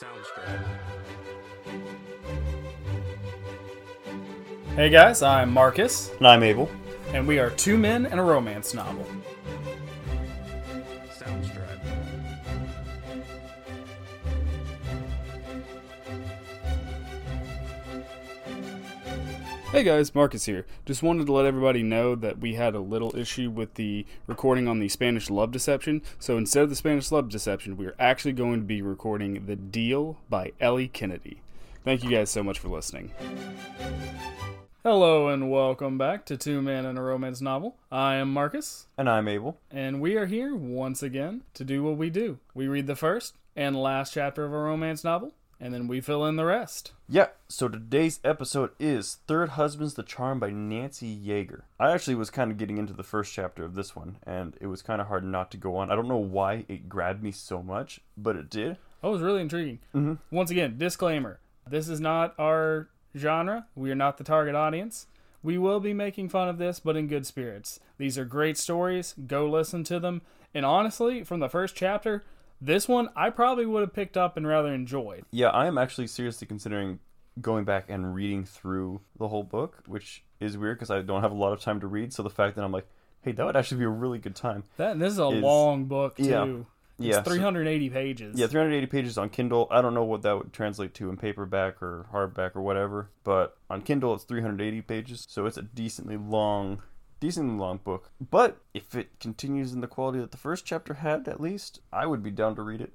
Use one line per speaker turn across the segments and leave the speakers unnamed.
Sounds good.
Hey guys, I'm Marcus,
And I'm Abel.
and we are two men and a romance novel. Hey guys, Marcus here. Just wanted to let everybody know that we had a little issue with the recording on the Spanish Love Deception. So instead of the Spanish Love Deception, we are actually going to be recording The Deal by Ellie Kennedy. Thank you guys so much for listening. Hello and welcome back to Two Men and a Romance Novel. I am Marcus,
And I'm Abel.
and we are here once again to do what we do. We read the first and last chapter of a romance novel, and then we fill in the rest.
Yeah, so today's episode is Third Husband's the Charm by Nancy Yeager. I actually was kind of getting into the first chapter of this one, and it was kind of hard not to go on. I don't know why it grabbed me so much, but it did.
Oh, it was really intriguing. Mm-hmm. Once again, disclaimer: this is not our genre. We are not the target audience. We will be making fun of this, but in good spirits. These are great stories. Go listen to them. And honestly, from the first chapter, this one I probably would have picked up and rather enjoyed.
Yeah, I am actually seriously considering going back and reading through the whole book, which is weird because I don't have a lot of time to read. So the fact that I'm like, hey, that would actually be a really good time.
That this is a
Is-
long book too.
yeah.
It's
Yeah, so-
380 pages.
Yeah, 380 pages on Kindle. I don't know what that would translate to in paperback or hardback or whatever, but on Kindle it's 380 pages, so it's a decently long, decently long book. But if it continues in the quality that the first chapter had, at least, I would be down to read it.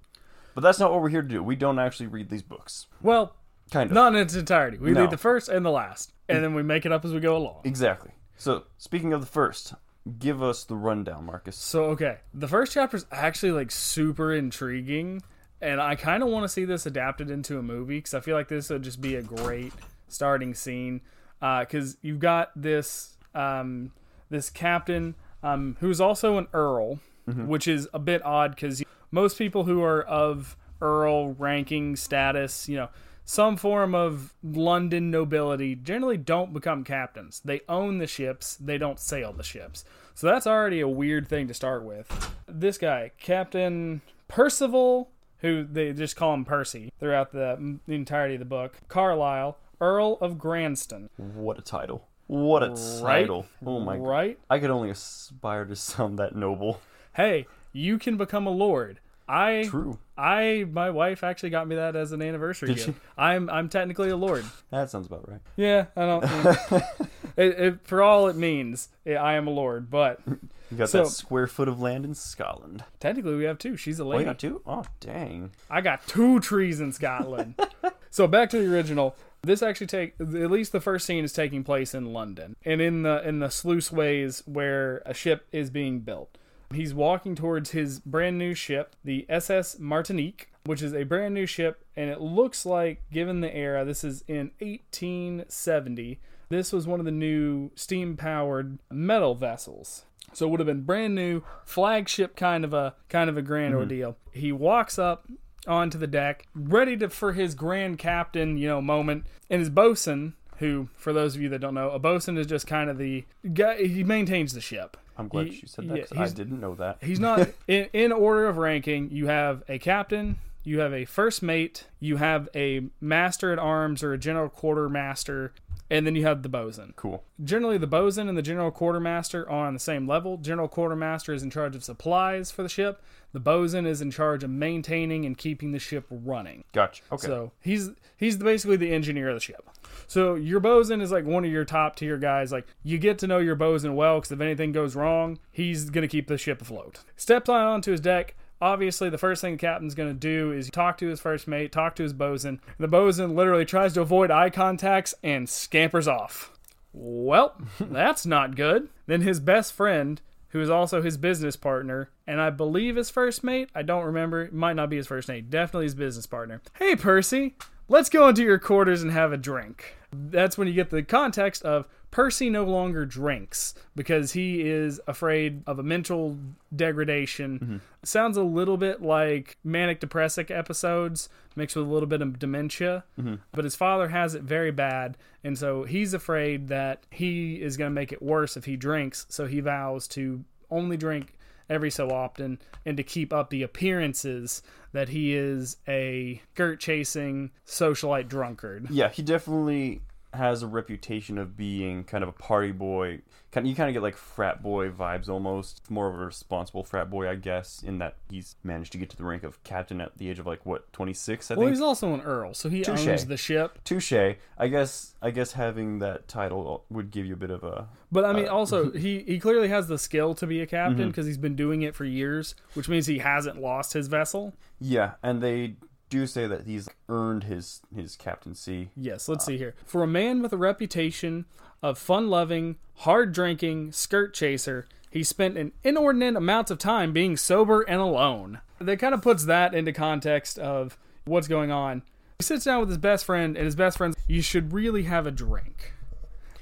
But that's not what we're here to do. We don't actually read these books.
Well,
Kind of.
not in its entirety. We
No.
read the first and the last, and then we make it up as we go along.
Exactly. So, speaking of the first, give us the rundown, Marcus.
So okay, the first chapter is actually like super intriguing, and I kind of want to see this adapted into a movie because I feel like this would just be a great starting scene. Because you've got this um, this captain um, who's also an earl, which is a bit odd because most people who are of earl ranking status, you know. Some form of London nobility generally don't become captains. They own the ships, they don't sail the ships. So that's already a weird thing to start with. This guy, Captain Percival, who they just call him Percy throughout the, the entirety of the book, Carlisle, Earl of Granston.
What a title. What a
Right?
title. Oh my god.
Right?
I could only aspire to sound that noble.
Hey, you can become a lord. I
True.
I my wife actually got me that as an anniversary
Did
gift.
she?
I'm I'm technically a lord.
That sounds about right.
Yeah, I don't. it, it, for all it means, eh, I am a lord. But
You got
So-
that square foot of land in Scotland.
technically, we have two. She's a
Oh,
lady.
you got two? Oh, dang.
I got two trees in Scotland. so back to the original. This actually take at least the first scene is taking place in London and in the in the sluiceways where a ship is being built. He's walking towards his brand new ship, the SS Martinique, which is a brand new ship, and it looks like, given the era, this is in 1870. This was one of the new steam powered metal vessels. So it would have been brand new, flagship kind of a kind of a grand mm-hmm. ordeal. He walks up onto the deck, ready to for his grand captain, you know, moment. And his bosun, who, for those of you that don't know, a bosun is just kind of the guy. He maintains the ship.
I'm glad
He-
she said that
yeah,
I didn't know that.
He's not in, in order of ranking. You have a captain, you have a first mate, you have a master at arms or a general quartermaster, and then you have the bosun.
Cool.
Generally, the bosun and the general quartermaster are on the same level. General quartermaster is in charge of supplies for the ship. The bosun is in charge of maintaining and keeping the ship running.
Gotcha. Okay.
So he's he's basically the engineer of the ship. So your bosun is like one of your top tier guys. Like you get to know your bosun well because if anything goes wrong, he's gonna keep the ship afloat. Steps on onto his deck. Obviously, the first thing the captain's gonna do is talk to his first mate, talk to his bosun. The bosun literally tries to avoid eye contacts and scampers off. Well, that's not good. Then his best friend, who is also his business partner, and I believe his first mate, I don't remember, it might not be his first mate, definitely his business partner. Hey, Percy, let's go into your quarters and have a drink. That's when you get the context of Percy no longer drinks because he is afraid of a mental degradation. Mm-hmm. Sounds a little bit like manic depressive episodes mixed with a little bit of dementia. Mm-hmm. But his father has it very bad, and so he's afraid that he is going to make it worse if he drinks. So he vows to only drink every so often, and to keep up the appearances that he is a skirt chasing socialite drunkard.
Yeah, he definitely has a reputation of being kind of a party boy. Kind you kind of get like frat boy vibes almost. More of a responsible frat boy, I guess, in that he's managed to get to the rank of captain at the age of like what twenty six. I
Well,
think.
he's also an earl, so he
Touche.
owns the ship.
Touche. I guess. I guess having that title would give you a bit of a.
But I mean,
Uh,
also he he clearly has the skill to be a captain
Mm-hmm.
because he's been doing it for years, which means he hasn't lost his vessel.
Yeah, and they do say that he's earned his his captaincy.
Yes, let's see here. For a man with a reputation of fun loving, hard drinking, skirt chaser, he spent an inordinate amount of time being sober and alone. That kind of puts that into context of what's going on. He sits down with his best friend, and his best friend's, you should really have a drink.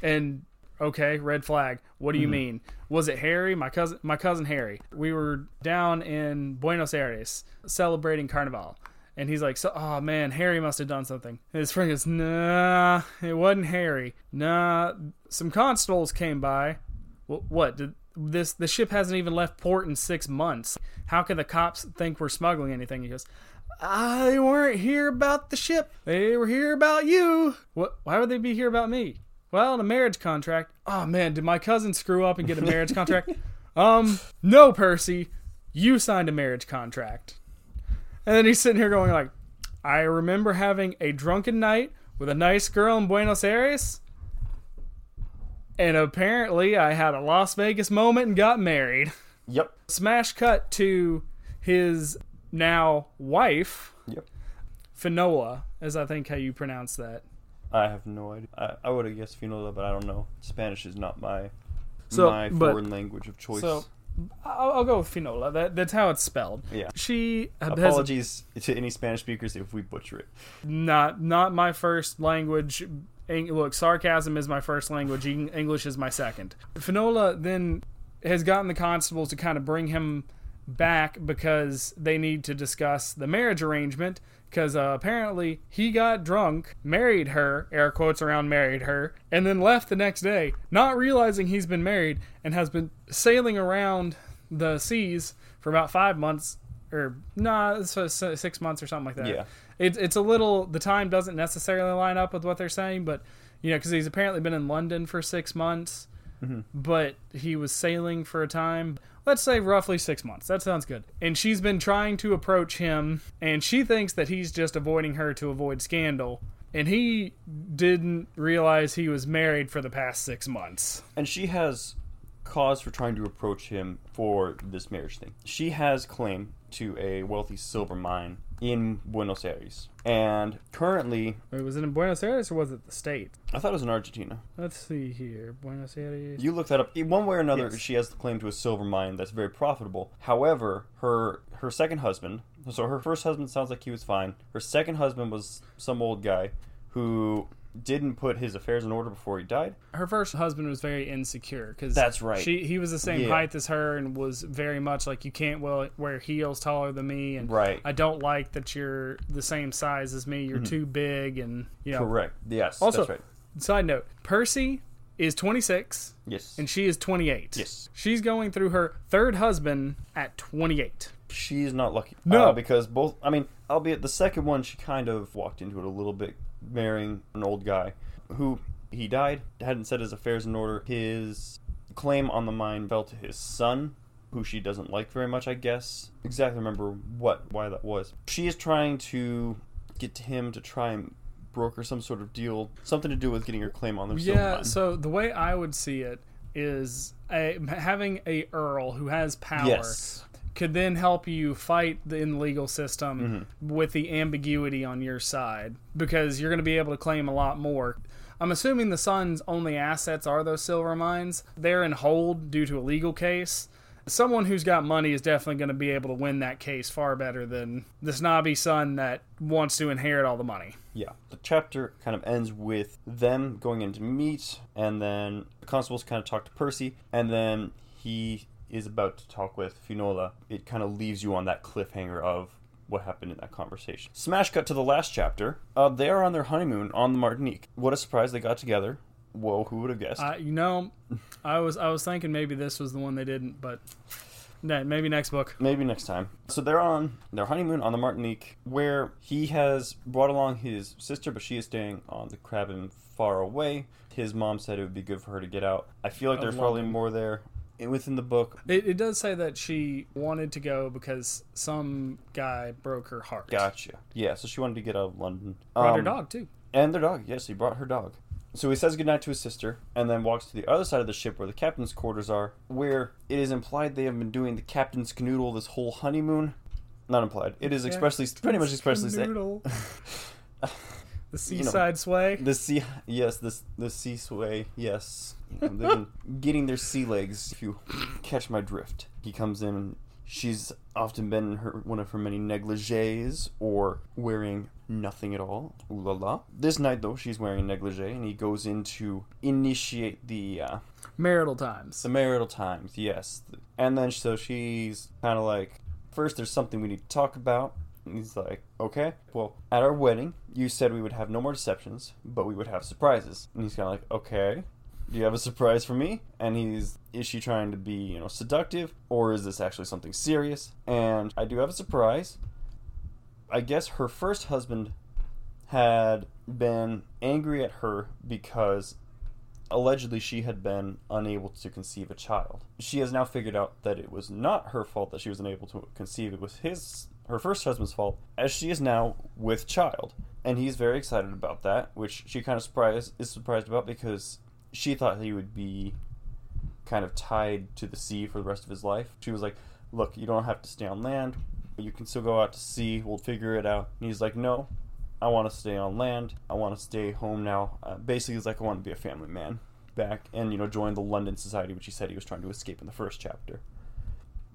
And okay, red flag. What do you mm-hmm. mean? Was it Harry, my cousin, my cousin Harry? We were down in Buenos Aires celebrating Carnival, and he's like, "So, oh man, Harry must have done something." And his friend goes, "Nah, it wasn't Harry. Nah, some constables came by. Wh- What did this? The ship hasn't even left port in six months. How can the cops think we're smuggling anything?" He goes. I weren't here about the ship. They were here about you. What? Why would they be here about me? Well, the marriage contract. Oh man, did my cousin screw up and get a marriage contract? Um, no, Percy, you signed a marriage contract. And then he's sitting here going like, I remember having a drunken night with a nice girl in Buenos Aires. And apparently I had a Las Vegas moment and got married.
Yep.
Smash cut to his now wife,
Yep.
Finola, as I think how you pronounce that.
I have no idea. I, I would have guessed Finola, but I don't know. Spanish is not my
So,
my
but-
foreign language of choice.
So I'll, I'll go with Finola. That, that's how it's spelled.
yeah.
She
Apologies to any Spanish speakers if we butcher it.
not not my first language. Look, sarcasm is my first language. English is my second. Finola then has gotten the constables to kind of bring him back because they need to discuss the marriage arrangement. Because uh, apparently he got drunk, married her, air quotes around married her, and then left the next day, not realizing he's been married and has been sailing around the seas for about five months, or nah, six months or something like that
Yeah.
it's it's a little the time doesn't necessarily line up with what they're saying, but you know because he's apparently been in London for six months, but he was sailing for a time. Let's say roughly six months. That sounds good. And she's been trying to approach him, and she thinks that he's just avoiding her to avoid scandal. And he didn't realize he was married for the past six months.
And she has cause for trying to approach him for this marriage thing. She has claim to a wealthy silver mine in Buenos Aires. And currently,
Wait, was it in Buenos Aires or was it the state?
I thought it was in Argentina.
Let's see here. Buenos Aires.
You look that up. In One way or another,
Yes.
she has the claim to a silver mine that's very profitable. However, her her second husband, so her first husband sounds like he was fine. Her second husband was some old guy who didn't put his affairs in order before he died.
her first husband was very insecure because
That's right.
She he was the same
Yeah.
height as her and was very much like you can't wear, wear heels taller than me and
Right.
I don't like that you're the same size as me. You're too big and you know.
Correct. Yes.
Also,
that's right.
side note: Percy is 26
Yes.
and she is 28.
Yes.
she's going through her third husband at 28.
She's not lucky.
No.
Uh, because both, I mean, albeit the second one, she kind of walked into it a little bit, marrying an old guy who he died, hadn't set his affairs in order. His claim on the mine fell to his son, who she doesn't like very much, I guess. Exactly remember what, why that was. She is trying to get to him to try and broker some sort of deal, something to do with getting her claim on the
Yeah,
mine.
so the way I would see it is a, having a earl who has power
Yes.
Could then help you fight the, in the legal system
Mm-hmm.
with the ambiguity on your side because you're going to be able to claim a lot more. I'm assuming the son's only assets are those silver mines. They're in hold due to a legal case. Someone who's got money is definitely going to be able to win that case far better than the snobby son that wants to inherit all the money.
Yeah. The chapter kind of ends with them going in to meet, and then the constables kind of talk to Percy, and then he is about to talk with Finola. It kind of leaves you on that cliffhanger of what happened in that conversation. Smash cut to the last chapter. Uh, they are on their honeymoon on the Martinique. What a surprise they got together. Whoa, who would have guessed?
Uh, you know, I was I was thinking maybe this was the one they didn't, but No, maybe next book.
Maybe next time. So they're on their honeymoon on the Martinique, where he has brought along his sister, but she is staying on the cabin far away. His mom said it would be good for her to get out. I feel like there's probably more there within the book.
It, it does say that she wanted to go because some guy broke her heart.
Gotcha. Yeah, so she wanted to get out of London.
Brought her
Um,
dog too.
And their dog. Yes, he brought her dog. So he says goodnight to his sister and then walks to the other side of the ship where the captain's quarters are, where it is implied they have been doing the captain's canoodle this whole honeymoon. Not implied. It is expressly, pretty much expressly said.
The
know,
seaside sway.
The sea, yes, the the sea sway, yes. You know, they've been getting their sea legs. If you catch my drift, he comes in. and She's often been in her one of her many negligees or wearing nothing at all. Ooh la la. This night though, she's wearing a negligee, and he goes in to initiate the uh,
Marital times.
the marital times. Yes, and then so she's kind of like, first, there's something we need to talk about. And he's like, okay, well, at our wedding, you said we would have no more deceptions, but we would have surprises. And he's kind of like, okay, do you have a surprise for me? And he's, is she trying to be, you know, seductive, or is this actually something serious? And I do have a surprise. I guess her first husband had been angry at her because allegedly she had been unable to conceive a child. She has now figured out that it was not her fault that she was unable to conceive. It was his her first husband's fault, as she is now with child. And he's very excited about that, which she kind of surprised is surprised about because she thought he would be kind of tied to the sea for the rest of his life. She was like, "Look, you don't have to stay on land. You can still go out to sea. We'll figure it out." And he's like, "No, I want to stay on land. I want to stay home now. Uh, basically, it's like I want to be a family man back and you know join the London Society, which he said he was trying to escape in the first chapter.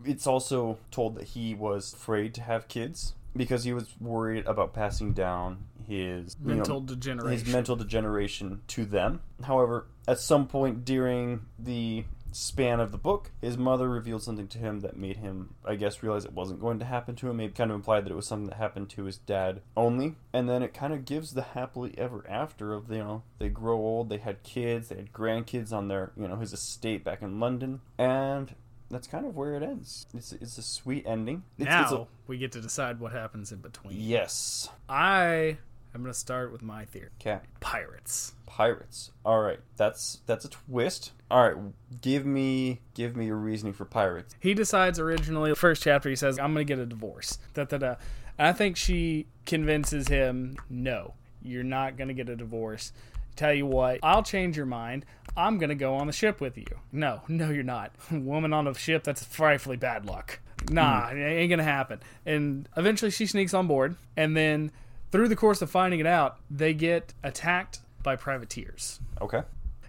It's also told that he was afraid to have kids because he was worried about passing down his you know,
Mental degeneration.
his mental degeneration to them. However, at some point during the span of the book, his mother revealed something to him that made him, I guess, realize it wasn't going to happen to him. It kind of implied that it was something that happened to his dad only. And then it kind of gives the happily ever after of, you know, they grow old, they had kids, they had grandkids on their, you know, his estate back in London. And that's kind of where it ends. It's, it's a sweet ending. It's,
now
it's a,
we get to decide what happens in between.
yes.
I going to start with my theory.
Okay.
Pirates.
Pirates. All right, that's that's a twist. All right, give me give me your reasoning for pirates.
He decides originally, first chapter, he says, I'm going to get a divorce. Da, da, da. And I think she convinces him, no, you're not going to get a divorce. Tell you what, I'll change your mind. I'm going to go on the ship with you. No, no, you're not. Woman on a ship, that's frightfully bad luck. Nah, hmm. it ain't going to happen. And eventually she sneaks on board. And then through the course of finding it out, they get attacked by privateers.
Okay.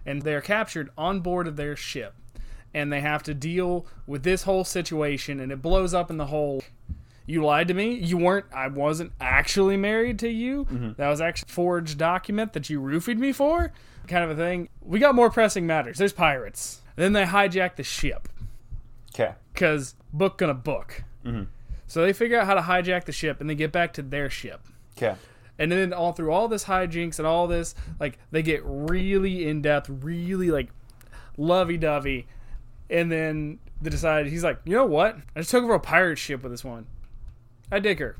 and they're captured on board of their ship. And they have to deal with this whole situation and it blows up in the whole you lied to me. You weren't i wasn't actually married to you. Mm-hmm. That was actually a forged document that you roofied me for. Kind of a thing. We got more pressing matters. There's pirates. Then they hijack the ship.
Okay.
because book gonna book. Mm-hmm. So they figure out how to hijack the ship and they get back to their ship
Okay.
and then all through all this hijinks and all this, like they get really in depth, really like lovey dovey. And then they decide he's like, you know what? I just took over a pirate ship with this one. I dig her.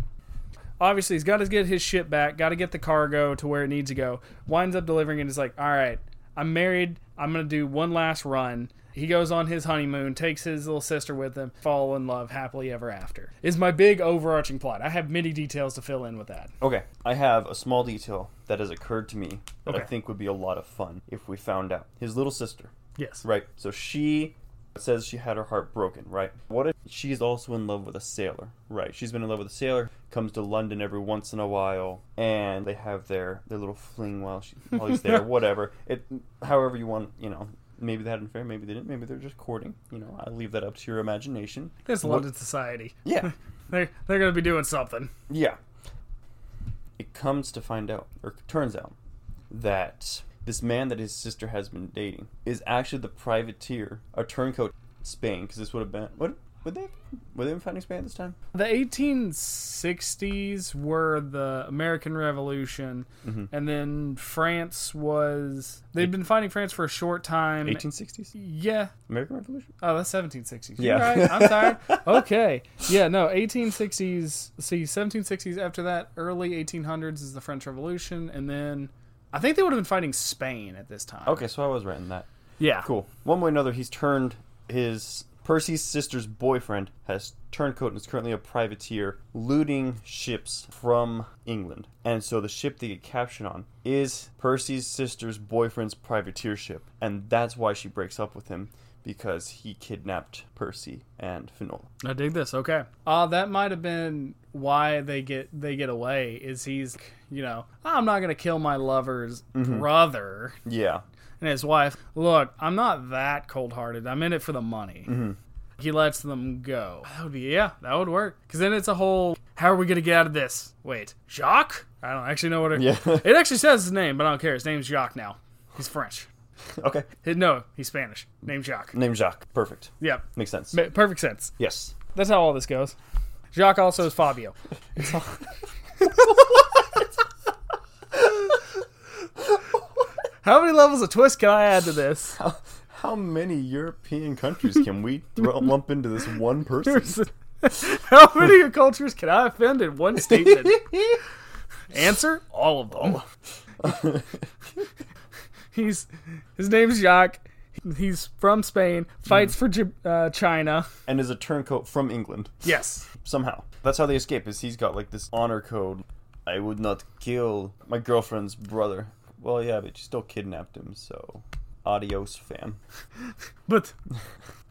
Obviously, he's got to get his ship back, got to get the cargo to where it needs to go. Winds up delivering and is like, all right, I'm married. I'm to do one last run. He goes on his honeymoon, takes his little sister with him, fall in love happily ever after. Is my big overarching plot. I have many details to fill in with that.
Okay. I have a small detail that has occurred to me that I
Okay.
think would be a lot of fun if we found out. His little sister.
Yes.
Right. So she says she had her heart broken, right? What if she's also in love with a sailor? Right. She's been in love with a sailor, comes to London every once in a while, and they have their their little fling while she while he's there, whatever. It however you want, you know. Maybe they had an affair, maybe they didn't, maybe they're just courting. You know, I leave that up to your imagination.
It's
What-
London society.
Yeah.
They're they're gonna be doing something.
Yeah. It comes to find out, or turns out, that this man that his sister has been dating is actually the privateer, a turncoat Spain, because this would have been what Were they were they fighting Spain at this time?
The 1860s were the American Revolution,
Mm-hmm.
and then France was. They'd been fighting France for a short time.
1860s
Yeah.
American Revolution.
Oh, that's 1760s.
Yeah.
Right. I'm sorry. okay. Yeah, no, 1860s. See, 1760s. After that, early 1800s is the French Revolution, and then I think they would have been fighting Spain at this time.
Okay, so I was right in that.
Yeah.
Cool. One way or another, he's turned his Percy's sister's boyfriend has turncoat and is currently a privateer looting ships from England. And so the ship they get captured on is Percy's sister's boyfriend's privateer ship, and that's why she breaks up with him because he kidnapped Percy and Finola.
I dig this. Okay. Uh that might have been why they get they get away. Is he's you know I'm not gonna kill my lover's brother
Yeah.
And his wife. Look, I'm not that cold hearted. I'm in it for the money. Mm-hmm. He lets them go. That would be yeah, that would work. Because then it's a whole. How are we gonna get out of this? Wait, Jacques? I don't actually know what it.
Yeah.
it actually says his name, but I don't care. His name's Jacques now. He's French.
okay.
No, he's Spanish. Name Jacques.
Name Jacques. Perfect.
Yep.
Makes sense.
Ma- Perfect sense.
Yes.
That's how all this goes. Jacques also is Fabio. How many levels of twist can I add to this?
How many European countries can we throw, lump into this one person?
How many cultures can I offend in one statement? Answer: All of them. He's his name's Jacques. He's from Spain. Fights for uh, China.
and is a turncoat from England.
Yes.
somehow. That's how they escape. Is he's got like this honor code. I would not kill my girlfriend's brother. Well, yeah, but you still kidnapped him, so adios, fam.
But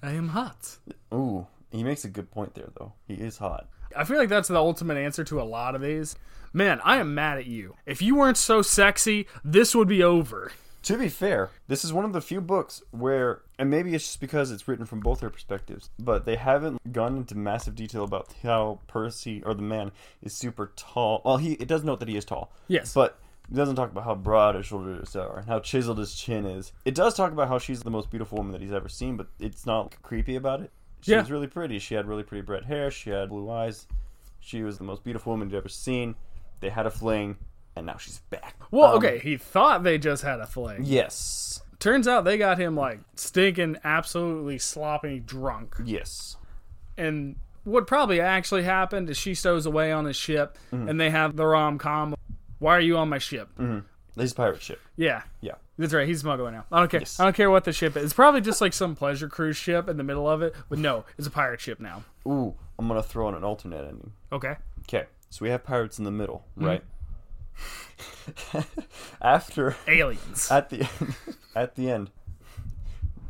I am hot.
Ooh, he makes a good point there, though. He is hot.
I feel like that's the ultimate answer to a lot of these. Man, I am mad at you. If you weren't so sexy, this would be over.
To be fair, this is one of the few books where, and maybe it's just because it's written from both their perspectives, but they haven't gone into massive detail about how Percy or the man is super tall. Well, he it does note that he is tall.
Yes.
But it doesn't talk about how broad his shoulders are and how chiseled his chin is. It does talk about how she's the most beautiful woman that he's ever seen, but it's not creepy about it. She
Yeah.
was really pretty. She had really pretty red hair. She had blue eyes. She was the most beautiful woman you'd ever seen. They had a fling, and now she's back.
Well,
Um,
okay, he thought they just had a fling.
Yes.
Turns out they got him like stinking, absolutely sloppy drunk.
Yes.
And what probably actually happened is she stows away on his ship,
Mm-hmm.
and they have the rom com. Why are you on my ship?
His pirate ship.
Yeah,
Yeah.
that's right. He's smuggling now. I don't care.
Yes.
I don't care what the ship is. It's probably just like some pleasure cruise ship in the middle of it. But no, it's a pirate ship now.
Ooh, I'm gonna throw in an alternate ending.
Okay.
Okay, so we have pirates in the middle, right?
Mm-hmm.
After
Aliens.
at the end, at the end,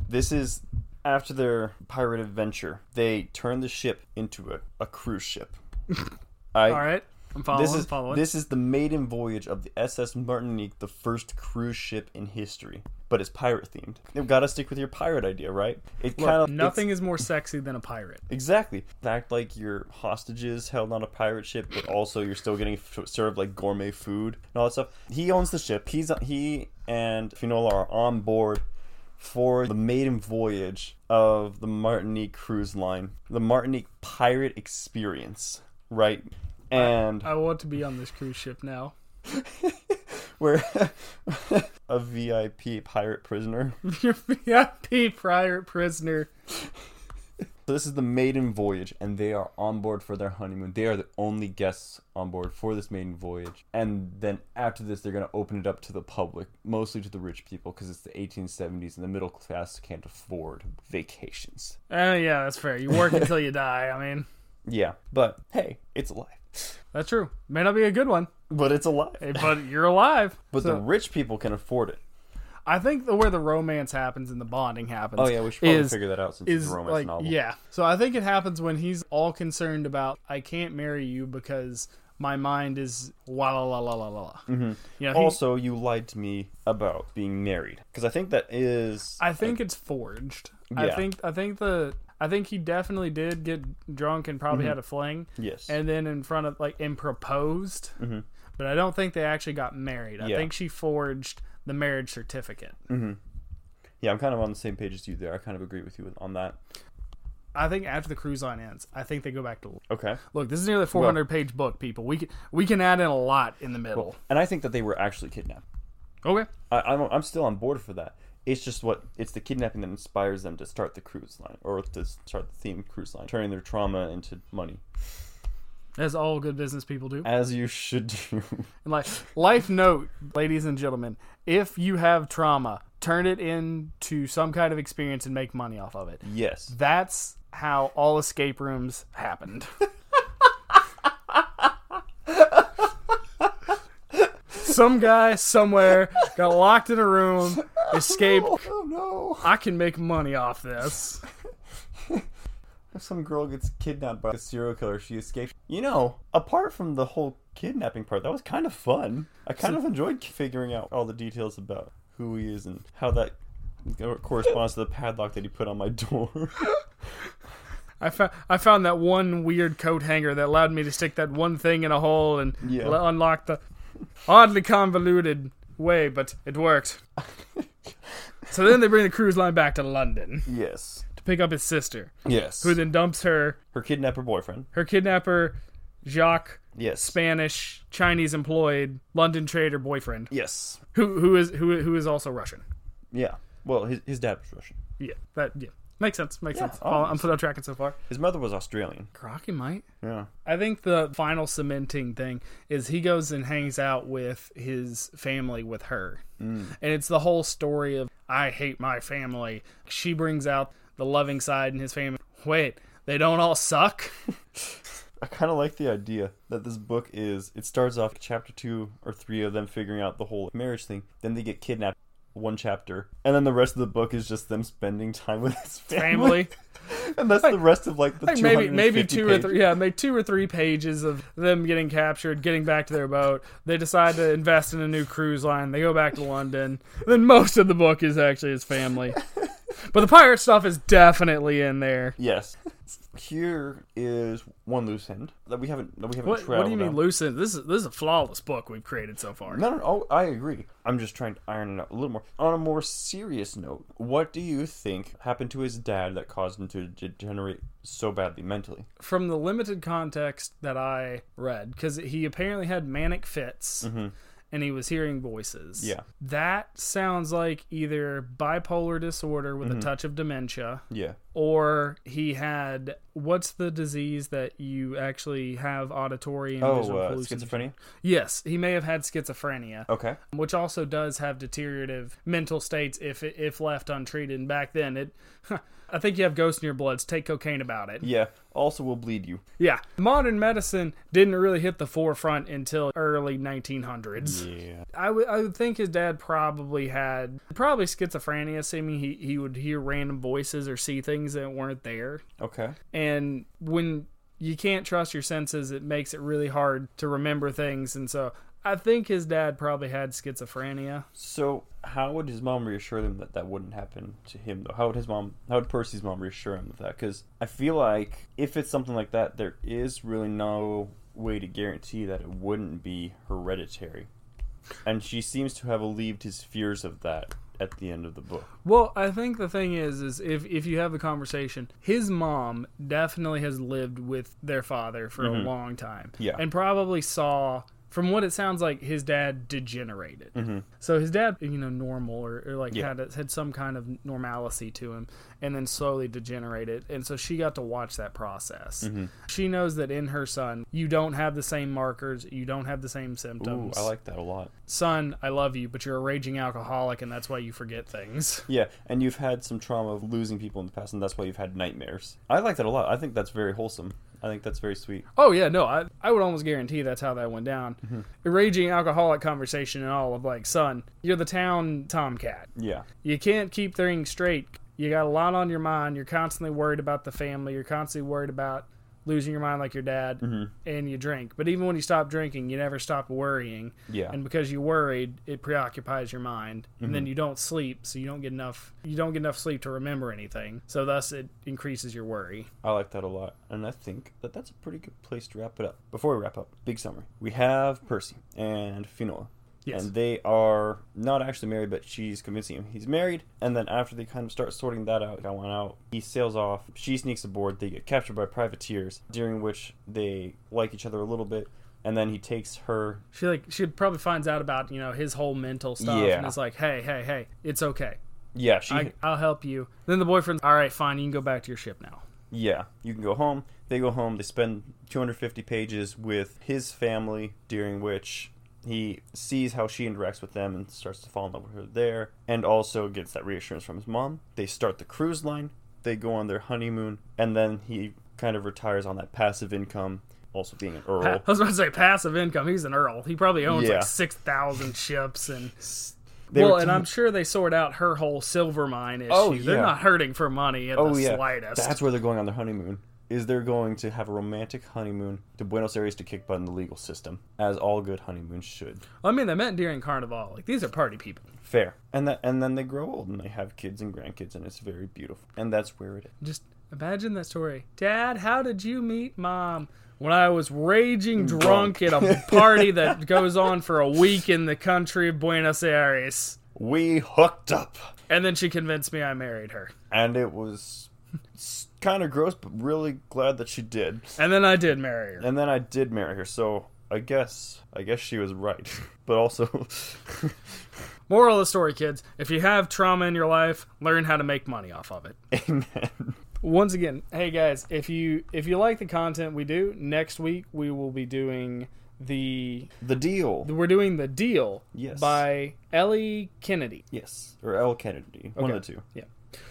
this is after their pirate adventure. They turn the ship into a, a cruise ship. I,
All right. I'm following.
This is
following.
this is the maiden voyage of the SS Martinique, the first cruise ship in history, but it's pirate themed. You've got to stick with your pirate idea, right? It kind of
nothing is more sexy than a pirate.
Exactly. Act like you're hostages held on a pirate ship, but also you're still getting served like gourmet food and all that stuff. He owns the ship. He's he and Finola are on board for the maiden voyage of the Martinique cruise line, the Martinique pirate experience, right? And
I want to be on this cruise ship now.
we're a VIP pirate prisoner.
Your VIP pirate prisoner.
So this is the maiden voyage, and they are on board for their honeymoon. They are the only guests on board for this maiden voyage. And then after this, they're going to open it up to the public, mostly to the rich people, because it's the 1870s, and the middle class can't afford vacations.
Uh, yeah, that's fair. You work until you die. I mean,
Yeah, but hey, it's alive.
That's true. May not be a good one,
But it's alive.
but you're alive.
But
So,
the rich people can afford it.
I think the where the romance happens and the bonding happens.
Oh yeah, we should probably
is
figure that out since
is
it's a romance
like
novel.
yeah. So I think it happens when he's all concerned about I can't marry you because my mind is la la la la la la. Mm-hmm. You know, he-
Also, you lied to me about being married, because I think that is.
I think it's forged. I think I think the I think he definitely did get drunk and probably
Mm-hmm.
had a fling,
yes.
and then in front of like and proposed.
Mhm.
But I don't think they actually got married. I
Yeah.
think she forged the marriage certificate.
yeah, I'm kind of on the same page as you there. I kind of agree with you on that.
I think after the cruise line ends, I think they go back to
Okay.
look. This is nearly a 400 page book, people. We can we can add in a lot in the middle.
And I think that they were actually kidnapped.
okay.
I, I'm, I'm still on board for that. It's just what it's the kidnapping that inspires them to start the cruise line or to start the theme cruise line, turning their trauma into money,
As all good business people do.
as you should do.
And like life note, ladies and gentlemen, if you have trauma, turn it into some kind of experience and make money off of it.
yes.
That's how all escape rooms happened. Some guy somewhere got locked in a room, oh, escaped.
Oh no!
I can make money off this.
If some girl gets kidnapped by a serial killer, she escapes. You know, apart from the whole kidnapping part, that was kind of fun. I kind of enjoyed figuring out all the details about who he is and how that corresponds to the padlock that he put on my door.
I found I found that one weird coat hanger that allowed me to stick that one thing in a hole and
Yeah.
unlock the oddly convoluted way, but it worked. so then they bring the cruise line back to London
yes.
to pick up his sister,
Yes.
who then dumps her
Her kidnapper boyfriend.
her kidnapper, Jacques,
Yes.
Spanish Chinese employed London trader boyfriend,
yes.
who who is who who is also Russian.
Yeah. Well, his, his dad was Russian.
Yeah, that yeah makes sense. Makes
Yeah,
sense. I'm
obvious.
I'm tracking so far.
His mother was Australian.
Crocky might.
Yeah.
I think the final cementing thing is he goes and hangs out with his family with her.
Mm.
And it's the whole story of I hate my family. She brings out the loving side in his family. Wait, they don't all suck?
I kind of like the idea that this book is. It starts off chapter two or three of them figuring out the whole marriage thing. Then they get kidnapped. One chapter, and then the rest of the book is just them spending time with his family,
Family.
and that's the rest of like the
Like maybe maybe
250
two or three yeah, maybe two or three pages of them getting captured, getting back to their boat. They decide to invest in a new cruise line. They go back to London. Then most of the book is actually his family. But the pirate stuff is definitely in there.
Yes. Here is one loose end that we haven't that we haven't
What, what do you mean
down.
loosen? This is this is a flawless book we've created so far.
No, no, no, oh, I agree. I'm just trying to iron it out a little more. On a more serious note, what do you think happened to his dad that caused him to degenerate so badly mentally?
From the limited context that I read, because he apparently had manic fits mm-hmm. And he was hearing voices.
Yeah.
That sounds like either bipolar disorder with
Mm-hmm.
a touch of dementia,
Yeah.
or he had what's the disease that you actually have auditory and
Oh,
visual
uh, schizophrenia.
Yes, he may have had schizophrenia.
Okay.
which also does have deteriorative mental states if if left untreated. And back then, it, I think you have ghosts in your bloods. Take cocaine about it.
Yeah. Also, will bleed you.
Yeah, modern medicine didn't really hit the forefront until early 1900s.
Yeah.
I would would think his dad probably had probably schizophrenia, assuming he he would hear random voices or see things that weren't there.
Okay.
And when you can't trust your senses, it makes it really hard to remember things. And so I think his dad probably had schizophrenia.
So, how would his mom reassure them that that wouldn't happen to him, though? How would his mom, how would Percy's mom reassure him of that? Because I feel like if it's something like that, there is really no way to guarantee that it wouldn't be hereditary. And she seems to have alleviated his fears of that at the end of the book.
Well, I think the thing is, is if if you have the conversation, his mom definitely has lived with their father for a mm-hmm. long time,
Yeah.
and probably saw. From what it sounds like, his dad degenerated.
Mhm.
So his dad, you know, normal or, or like
Yeah.
had a, had some kind of normalcy to him, and then slowly degenerated. And so she got to watch that process.
Mm-hmm.
She knows that in her son, you don't have the same markers, you don't have the same
Ooh,
symptoms.
I like that a lot.
son, I love you, but you're a raging alcoholic, and that's why you forget things.
Yeah, and you've had some trauma of losing people in the past, and that's why you've had nightmares. I like that a lot. I think that's very wholesome. I think that's very sweet.
Oh yeah, no, I I would almost guarantee that's how that went down.
Mm-hmm.
A raging alcoholic conversation and all of like, son, you're the town tomcat.
Yeah.
You can't keep things straight. You got a lot on your mind. You're constantly worried about the family. You're constantly worried about losing your mind like your dad,
Mm-hmm.
and you drink. But even when you stop drinking, you never stop worrying.
Yeah.
And because you're worried, it preoccupies your mind, and
Mm-hmm.
then you don't sleep, so you don't get enough. You don't get enough sleep to remember anything. So thus, it increases your worry.
I like that a lot, and I think that that's a pretty good place to wrap it up. Before we wrap up, big summary: we have Percy and Finola.
Yes.
And they are not actually married, but she's convincing him he's married. And then after they kind of start sorting that out, that one out, he sails off. She sneaks aboard. They get captured by privateers, during which they like each other a little bit. And then he takes her.
She like she probably finds out about you know his whole mental stuff
Yeah.
and is like, hey, hey, hey, it's okay.
Yeah, she.
I, I'll help you. Then the boyfriend's all right, fine. You can go back to your ship now.
Yeah, you can go home. They go home. They spend 250 pages with his family, during which he sees how she interacts with them and starts to fall in love with her there, and also gets that reassurance from his mom. They start the cruise line. They go on their honeymoon, and then he kind of retires on that passive income, also being an earl.
I was about to say passive income. He's an earl. He probably owns
Yeah.
like six thousand ships and.
They
well,
were
and I'm sure they sort out her whole silver mine issue.
Oh,
They're not hurting for money at
Oh
the
yeah,
slightest.
that's where they're going on their honeymoon. Is they're going to have a romantic honeymoon to Buenos Aires to kick butt in the legal system, as all good honeymoons should.
I mean, they met during Carnival. Like these are party people.
Fair. And that and then they grow old and they have kids and grandkids and it's very beautiful. And that's where it is.
Just imagine that story. Dad, how did you meet mom? When I was raging drunk at a party that goes on for a week in the country of Buenos Aires.
We hooked up.
And then she convinced me I married her.
And it was kind of gross, but really glad that she did.
And then I did marry her.
And then I did marry her, so I guess I guess she was right. But also
Moral of the story, kids if you have trauma in your life, learn how to make money off of it.
Amen.
Once again, hey guys, if you if you like the content we do, next week we will be doing the
The deal.
we're doing the deal
Yes.
by Ellie Kennedy.
Yes. Or L. Kennedy. One of the two.
Yeah.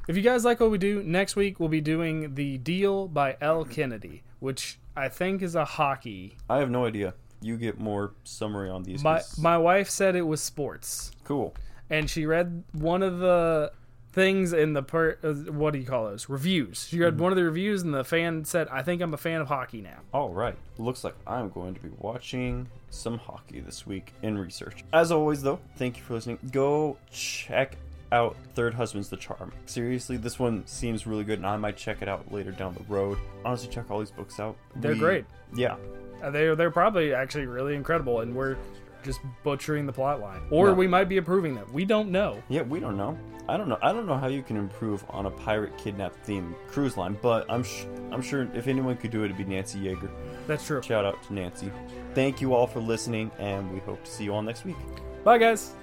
If you guys like what we do, next week we'll be doing the deal by L. Kennedy, which I think is a hockey.
I have no idea. You get more summary on these.
My
'cause-
my wife said it was sports,
cool.
and she read one of the things in the per uh, what do you call those reviews? She read
Mm-hmm.
one of the reviews, and the fan said, "I think I'm a fan of hockey now."
All right. Looks like I'm going to be watching some hockey this week in research. As always, though, thank you for listening. Go check out Third Husband's the Charm. Seriously, this one seems really good, and I might check it out later down the road. Honestly, check all these books out.
They're
We-
great.
Yeah.
Uh, They're they're probably actually really incredible, and we're just butchering the plot line, or
No.
we might be approving them. We don't know.
Yeah, we don't know. I don't know. I don't know how you can improve on a pirate kidnap themed cruise line, but I'm sh- I'm sure if anyone could do it, it'd be Nancy Yeager.
That's true.
Shout out to Nancy. Thank you all for listening, and we hope to see you all next week.
Bye, guys.